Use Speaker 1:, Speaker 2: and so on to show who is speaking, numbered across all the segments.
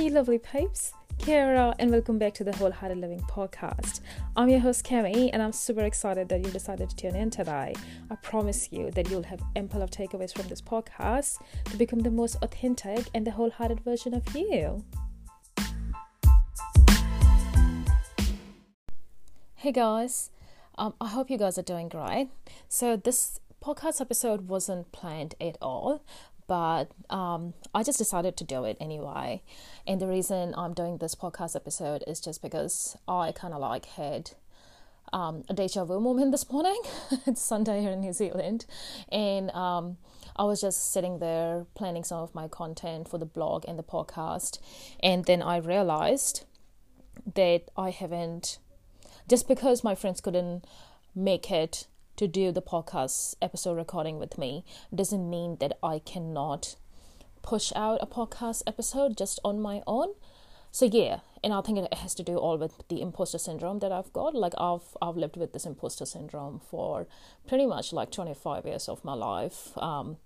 Speaker 1: Hey, lovely pipes. Kia ora, and welcome back to the Wholehearted Living podcast. I'm your host, Kemi, and I'm super excited that you decided to tune in today. I promise you that you'll have ample of takeaways from this podcast to become the most authentic and the wholehearted version of you. Hey guys, um, I hope you guys are doing great. So, this podcast episode wasn't planned at all, but um, I just decided to do it anyway. And the reason I'm doing this podcast episode is just because I kind of like had um, a deja vu moment this morning. it's Sunday here in New Zealand, and um, I was just sitting there planning some of my content for the blog and the podcast, and then I realized that I haven't just because my friends couldn't make it to do the podcast episode recording with me doesn't mean that I cannot push out a podcast episode just on my own. So yeah, and I think it has to do all with the imposter syndrome that I've got. Like I've I've lived with this imposter syndrome for pretty much like 25 years of my life. Um,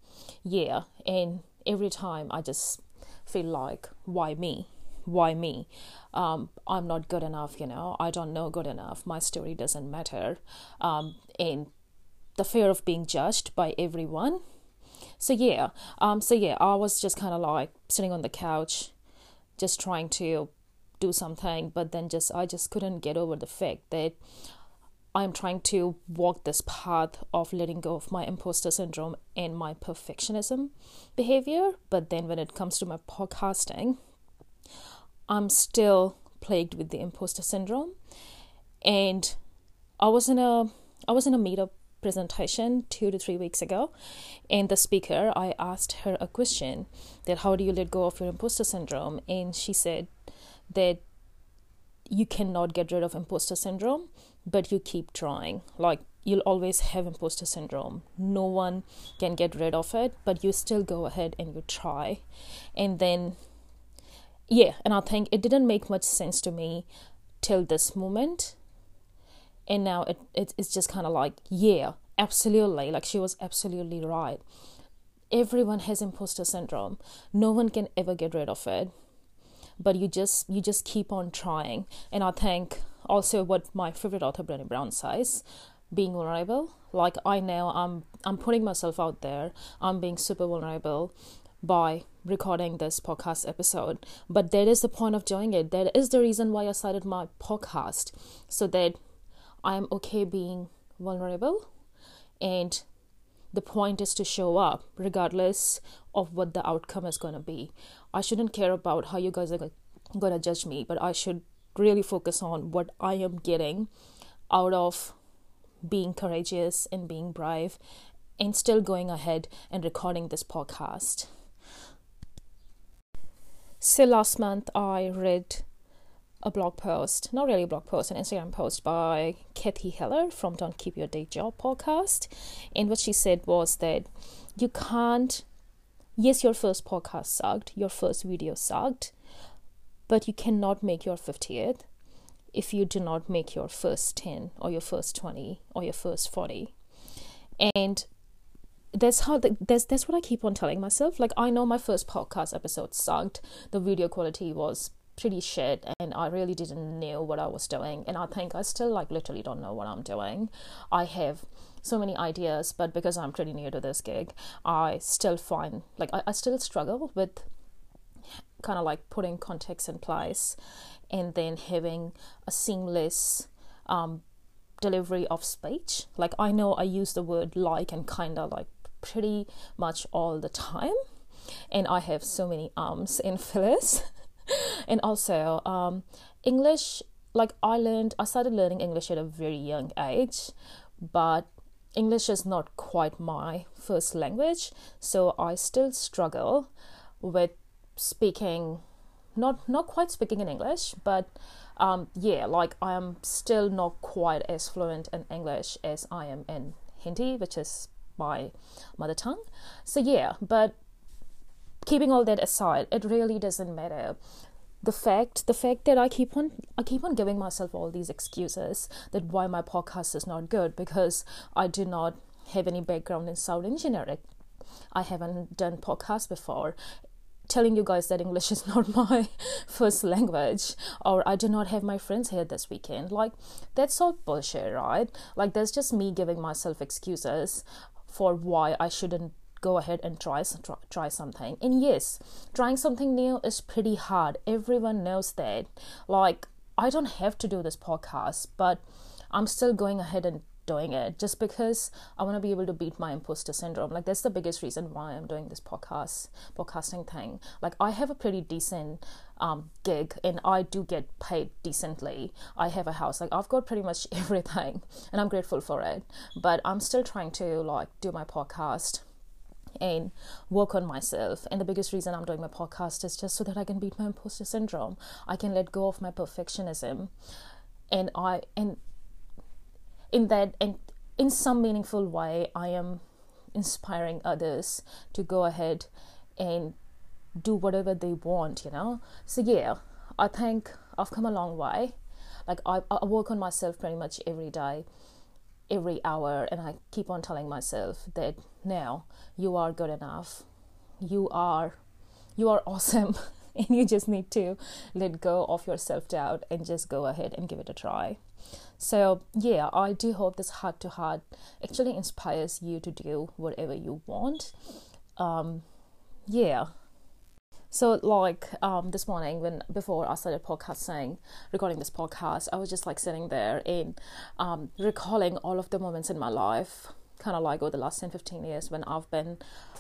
Speaker 1: yeah, and every time I just feel like why me? Why me? Um, I'm not good enough, you know. I don't know good enough. My story doesn't matter. Um, and the fear of being judged by everyone. So yeah, um, so yeah, I was just kind of like sitting on the couch, just trying to do something, but then just I just couldn't get over the fact that I'm trying to walk this path of letting go of my imposter syndrome and my perfectionism behavior. But then when it comes to my podcasting, I'm still plagued with the imposter syndrome. And I was in a I was in a meetup presentation two to three weeks ago and the speaker i asked her a question that how do you let go of your imposter syndrome? And she said that you cannot get rid of imposter syndrome but you keep trying. Like you'll always have imposter syndrome. No one can get rid of it but you still go ahead and you try. And then yeah and i think it didn't make much sense to me till this moment and now it, it it's just kind of like yeah absolutely like she was absolutely right. Everyone has imposter syndrome. No one can ever get rid of it. But you just you just keep on trying. And i think also what my favorite author Brené Brown says being vulnerable like i know i'm i'm putting myself out there. I'm being super vulnerable by recording this podcast episode. But that is the point of doing it. That is the reason why i started my podcast so that I'm okay being vulnerable. And the point is to show up regardless of what the outcome is going to be. I shouldn't care about how you guys are going to judge me, but I should really focus on what I am getting out of being courageous and being brave and still going ahead and recording this podcast. So last month I read a blog post, not really a blog post, an Instagram post by Cathy Heller from Don't Keep Your Day Job podcast. And what she said was that you can't, yes, your first podcast sucked, your first video sucked, but you cannot make your 50th if you do not make your first 10 or your first 20 or your first 40. And that's how the, that's that's what I keep on telling myself. Like I know my first podcast episode sucked. The video quality was pretty shit and I really didn't know what I was doing and I think I still like literally don't know what I'm doing. I have so many ideas but because I'm pretty new to this gig I still find like I, I still struggle with kind of like putting context in place and then having a seamless um, delivery of speech. Like I know I use the word like and kind of like pretty much all the time and I have so many arms and fillers and also um, English. Like I learned, I started learning English at a very young age, but English is not quite my first language, so I still struggle with speaking. Not not quite speaking in English, but um, yeah, like I am still not quite as fluent in English as I am in Hindi, which is my mother tongue. So yeah, but keeping all that aside, it really doesn't matter. The fact, the fact that I keep on, I keep on giving myself all these excuses that why my podcast is not good because I do not have any background in sound engineering. I haven't done podcasts before. telling you guys that English is not my first language or I do not have my friends here this weekend. Like, that's all bullshit, right? Like, that's just me giving myself excuses for why I shouldn't go ahead and try, try try something. And yes, trying something new is pretty hard. Everyone knows that. Like, I don't have to do this podcast, but I'm still going ahead and doing it just because I want to be able to beat my imposter syndrome. Like that's the biggest reason why I'm doing this podcast, podcasting thing. Like I have a pretty decent um, gig and I do get paid decently. I have a house. Like I've got pretty much everything, and I'm grateful for it. But I'm still trying to like do my podcast and work on myself. And the biggest reason I'm doing my podcast is just so that I can beat my imposter syndrome. I can let go of my perfectionism, and I and in that and in some meaningful way i am inspiring others to go ahead and do whatever they want you know so yeah i think i've come a long way like i, I work on myself pretty much every day every hour and i keep on telling myself that now you are good enough you are you are awesome and you just need to let go of your self-doubt and just go ahead and give it a try so, yeah, I do hope this heart to heart actually inspires you to do whatever you want. Um, yeah. So, like um, this morning, when before I started podcasting, recording this podcast, I was just like sitting there and um, recalling all of the moments in my life kind of like over the last 10 15 years when I've been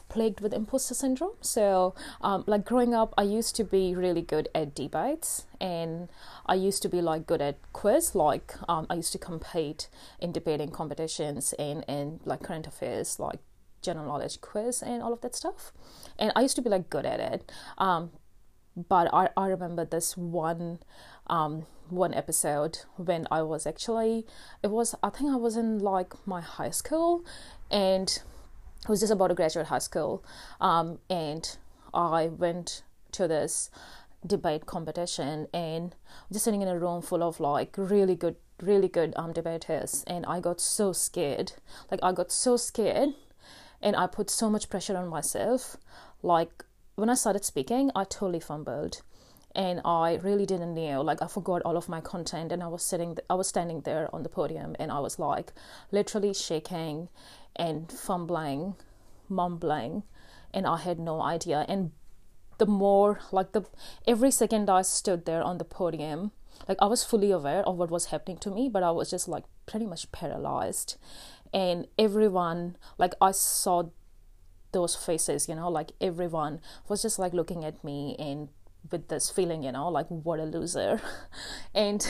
Speaker 1: plagued with imposter syndrome. So, um, like growing up, I used to be really good at debates and I used to be like good at quiz. Like, um, I used to compete in debating competitions and, and like current affairs, like general knowledge quiz and all of that stuff. And I used to be like good at it. Um, but I, I remember this one um, one episode when I was actually it was I think I was in like my high school and it was just about to graduate high school um, and I went to this debate competition and just sitting in a room full of like really good really good um debaters and I got so scared like I got so scared and I put so much pressure on myself like when I started speaking I totally fumbled and I really didn't know. Like I forgot all of my content, and I was sitting, I was standing there on the podium, and I was like literally shaking and fumbling, mumbling, and I had no idea. And the more like the every second I stood there on the podium, like I was fully aware of what was happening to me, but I was just like pretty much paralyzed. And everyone, like I saw those faces, you know, like everyone was just like looking at me and with this feeling, you know, like what a loser. and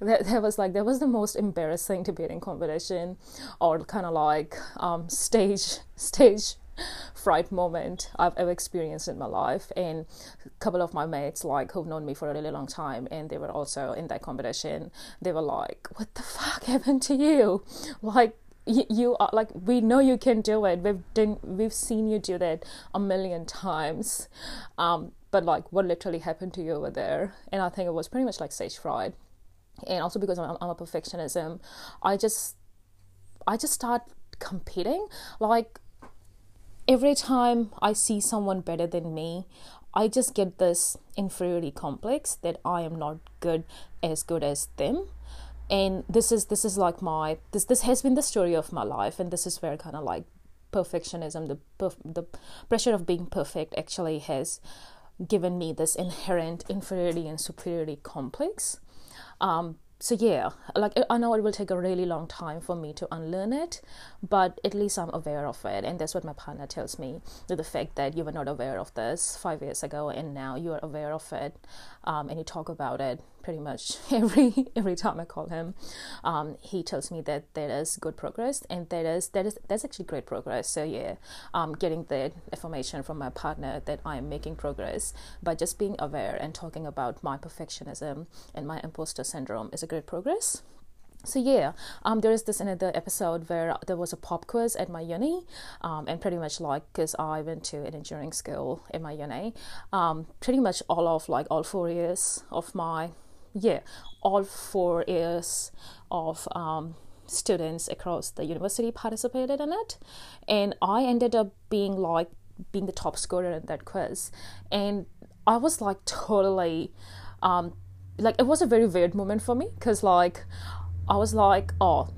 Speaker 1: that, that was like that was the most embarrassing debating competition or kind of like um, stage stage fright moment I've ever experienced in my life. And a couple of my mates, like who've known me for a really long time, and they were also in that competition. They were like, "What the fuck happened to you?" Like you are like we know you can do it we've done we've seen you do that a million times um, but like what literally happened to you over there and i think it was pretty much like stage fright and also because I'm, I'm a perfectionism i just i just start competing like every time i see someone better than me i just get this inferiority complex that i am not good as good as them. And this is this is like my this this has been the story of my life and this is where kind of like perfectionism the the pressure of being perfect actually has given me this inherent inferiority and superiority complex. Um, so yeah like i know it will take a really long time for me to unlearn it but at least i'm aware of it. And that's what my partner tells me the fact that you were not aware of this five years ago and now you are aware of it um, and you talk about it pretty much every every time I call him. Um, he tells me that there is good progress, and that is that is that's actually great progress. So yeah, um, getting the information from my partner that I am making progress by just being aware and talking about my perfectionism and my imposter syndrome is a great progress so yeah um, there is this another episode where there was a pop quiz at my uni um, and pretty much like because i went to an engineering school at my uni um, pretty much all of like all four years of my yeah all four years of um, students across the university participated in it. And i ended up being like being the top scorer in that quiz. And i was like totally um like it was a very weird moment for me because like i was like oh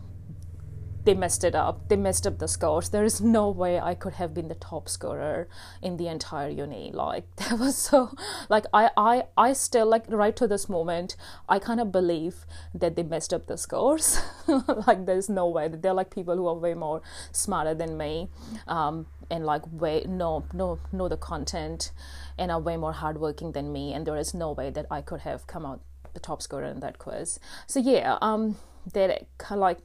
Speaker 1: they messed it up. They messed up the scores. There is no way I could have been the top scorer in the entire uni. Like that was so like I I I still like right to this moment I kind of believe that they messed up the scores. like there's no way that they're like people who are way more smarter than me. Um, and like way no no know the content and are way more hardworking than me and there is no way that I could have come out the top scorer in that quiz. So yeah, um that like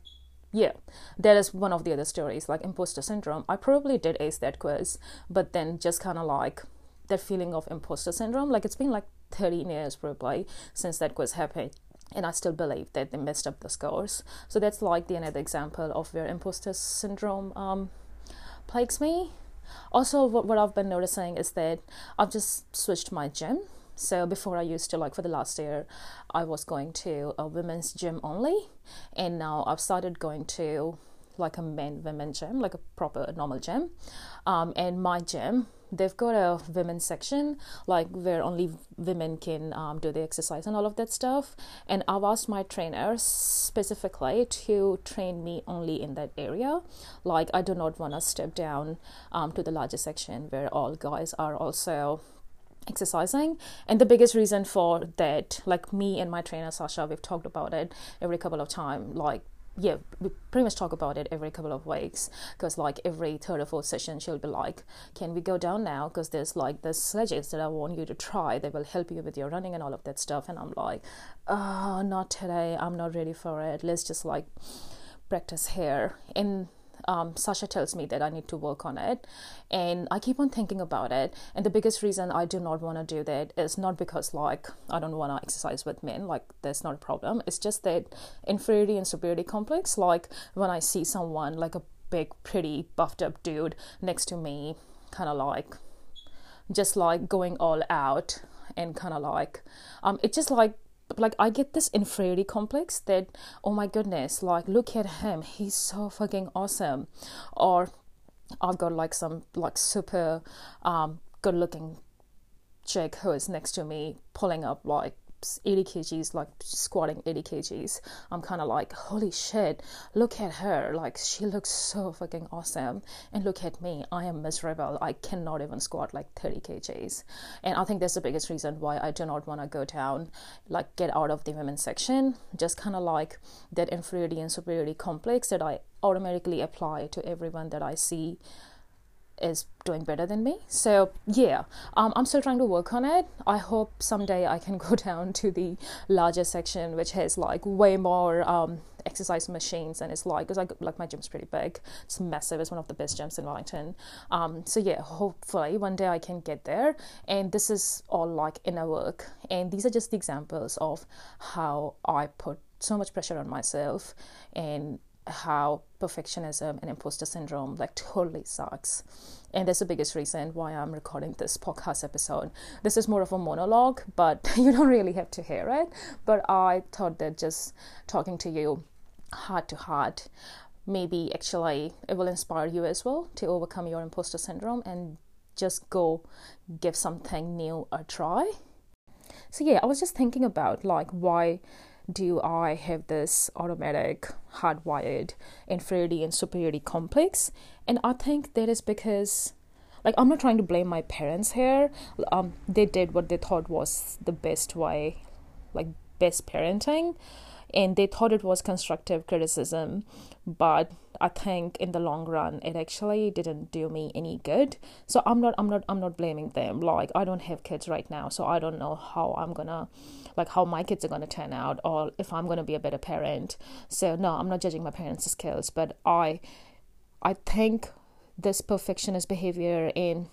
Speaker 1: yeah, that is one of the other stories, like imposter syndrome. I probably did ace that quiz, but then just kind of like that feeling of imposter syndrome. Like it's been like 13 years probably since that quiz happened. And I still believe that they messed up the scores. So that's like the another example of where imposter syndrome um, plagues me. Also, what, what I've been noticing is that I've just switched my gym so before I used to like for the last year, I was going to a women's gym only, and now I've started going to like a men women gym, like a proper normal gym. Um, and my gym, they've got a women's section, like where only women can um, do the exercise and all of that stuff. And I've asked my trainer specifically to train me only in that area. Like I do not want to step down um, to the larger section where all guys are also exercising. And the biggest reason for that like me and my trainer sasha we've talked about it every couple of time like yeah we pretty much talk about it every couple of weeks because like every third or fourth session she'll be like can we go down now? Because there's like the sledges that i want you to try they will help you with your running and all of that stuff. And i'm like oh not today. I'm not ready for it. Let's just like practice here. And um, Sasha tells me that I need to work on it. And I keep on thinking about it. And the biggest reason I do not want to do that is not because, like, I don't want to exercise with men, like, that's not a problem. It's just that inferiority and superiority complex. Like, when I see someone, like a big, pretty, buffed up dude next to me, kind of like, just like going all out and kind of like, um, it just like like I get this inferiority complex that oh my goodness, like look at him, he's so fucking awesome, or I've got like some like super um, good looking chick who is next to me pulling up like 80 kgs, like squatting 80 kgs, I'm kind of like, holy shit, look at her. Like, she looks so fucking awesome. And look at me, I am miserable. I cannot even squat like 30 kgs. And I think that's the biggest reason why I do not want to go down, like, get out of the women's section. Just kind of like that inferiority and superiority complex that I automatically apply to everyone that I see is doing better than me. So yeah, um, I'm still trying to work on it. I hope someday I can go down to the larger section, which has like way more um, exercise machines, and it's like because I like my gym's pretty big. It's massive. It's one of the best gyms in Wellington. Um, so yeah, hopefully one day I can get there. And this is all like inner work, and these are just the examples of how I put so much pressure on myself and how perfectionism and imposter syndrome like totally sucks. And that's the biggest reason why I'm recording this podcast episode. This is more of a monologue, but you don't really have to hear it. But I thought that just talking to you heart to heart, maybe actually it will inspire you as well to overcome your imposter syndrome and just go give something new a try. So yeah, I was just thinking about like why do I have this automatic hardwired inferiority and superiority complex? And I think that is because like I'm not trying to blame my parents here. Um they did what they thought was the best way, like best parenting and they thought it was constructive criticism but i think in the long run it actually didn't do me any good. So i'm not i'm not i'm not blaming them. Like i don't have kids right now so i don't know how i'm gonna like how my kids are gonna turn out or if i'm gonna be a better parent. So no i'm not judging my parents skills but i i think this perfectionist behavior in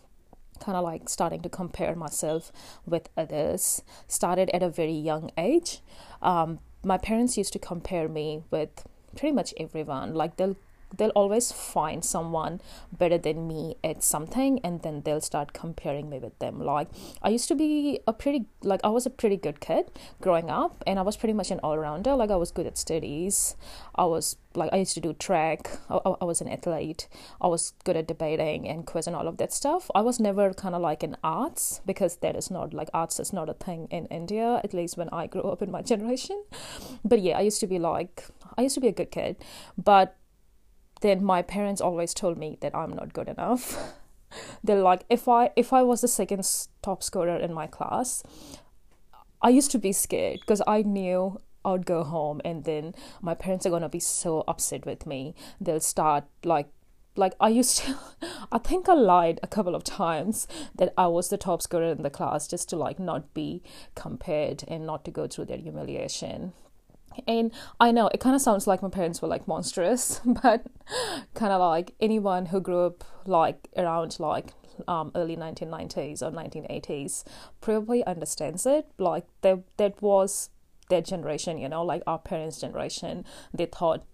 Speaker 1: kind of like starting to compare myself with others started at a very young age. Um, my parents used to compare me with pretty much everyone. Like they'll they'll always find someone better than me at something and then they'll start comparing me with them. Like i used to be a pretty like i was a pretty good kid growing up and i was pretty much an all-rounder. Like i was good at studies. I was like i used to do track. I, I was an athlete. I was good at debating and quiz and all of that stuff. I was never kind of like in arts because that is not like arts is not a thing in india at least when i grew up in my generation. But yeah i used to be like i used to be a good kid. But then my parents always told me that I'm not good enough. They're like, if I if I was the second top scorer in my class, I used to be scared because I knew I'd go home and then my parents are gonna be so upset with me. They'll start like like I used to I think I lied a couple of times that I was the top scorer in the class just to like not be compared and not to go through that humiliation. And I know it kind of sounds like my parents were like monstrous, but kind of like anyone who grew up like around like um, early 1990s or 1980s probably understands it. Like that, that was their generation, you know, like our parents' generation. They thought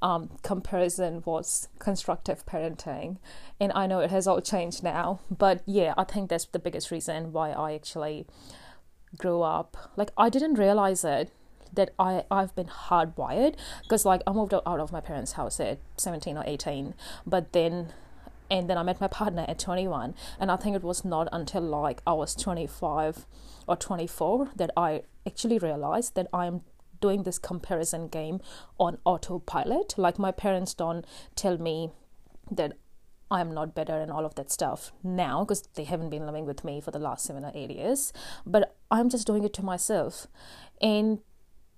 Speaker 1: um, comparison was constructive parenting. And I know it has all changed now, but yeah, I think that's the biggest reason why I actually grew up. Like, I didn't realize it that I, I've been hardwired because like I moved out of my parents' house at 17 or 18 but then and then I met my partner at 21 and I think it was not until like I was 25 or 24 that I actually realized that I'm doing this comparison game on autopilot like my parents don't tell me that I'm not better and all of that stuff now because they haven't been living with me for the last seven or eight years. But I'm just doing it to myself. And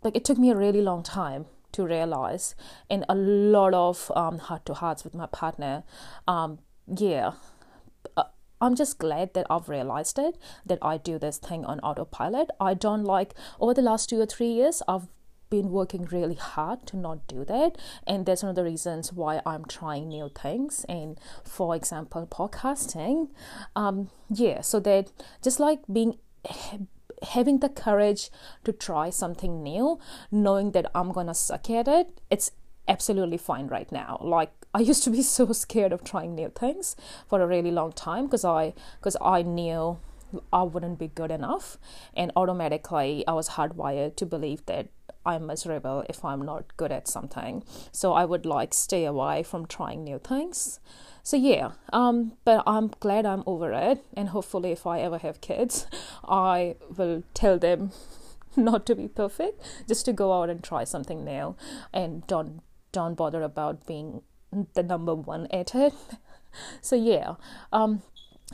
Speaker 1: like it took me a really long time to realize in a lot of um, heart to hearts with my partner um, yeah uh, i'm just glad that i've realized it that i do this thing on autopilot. I don't like over the last two or three years i've been working really hard to not do that and that's one of the reasons why i'm trying new things. And for example podcasting um yeah so that just like being having the courage to try something new, knowing that I'm gonna suck at it, it's absolutely fine right now. Like I used to be so scared of trying new things for a really long time because I because I knew I wouldn't be good enough, and automatically I was hardwired to believe that I'm miserable if I'm not good at something. So I would like stay away from trying new things. So yeah, um, but I'm glad I'm over it, and hopefully, if I ever have kids, I will tell them not to be perfect, just to go out and try something new, and don't don't bother about being the number one at it. So yeah, um,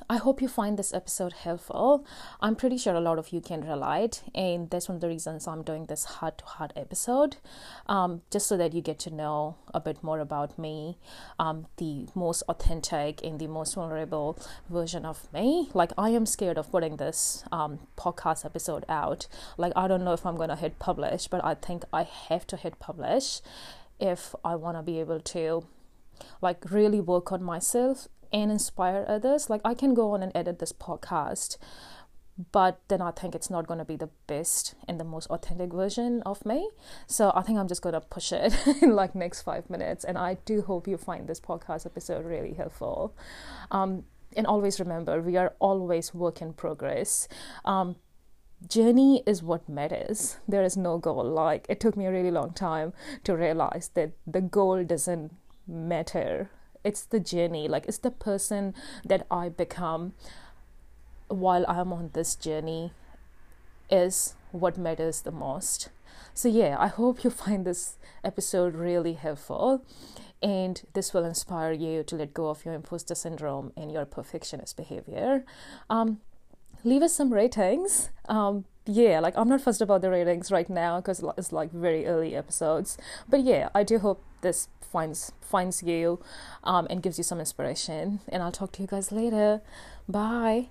Speaker 1: I hope you find this episode helpful. I'm pretty sure a lot of you can relate, and that's one of the reasons I'm doing this heart to heart episode, um, just so that you get to know a bit more about me, um, the most authentic and the most vulnerable version of me. Like, I am scared of putting this um, podcast episode out. Like, I don't know if I'm going to hit publish, but I think I have to hit publish if I want to be able to like really work on myself and inspire others. Like I can go on and edit this podcast, but then I think it's not going to be the best and the most authentic version of me. So I think I'm just going to push it in like next five minutes. And I do hope you find this podcast episode really helpful. Um, and always remember, we are always work in progress. Um, journey is what matters. There is no goal. Like it took me a really long time to realize that the goal doesn't matter it's the journey like it's the person that i become while i'm on this journey is what matters the most. So yeah i hope you find this episode really helpful and this will inspire you to let go of your imposter syndrome and your perfectionist behavior. Um, leave us some ratings. Um, yeah like i'm not fussed about the ratings right now because it's like very early episodes but yeah i do hope this finds finds you um, and gives you some inspiration. And I'll talk to you guys later. Bye.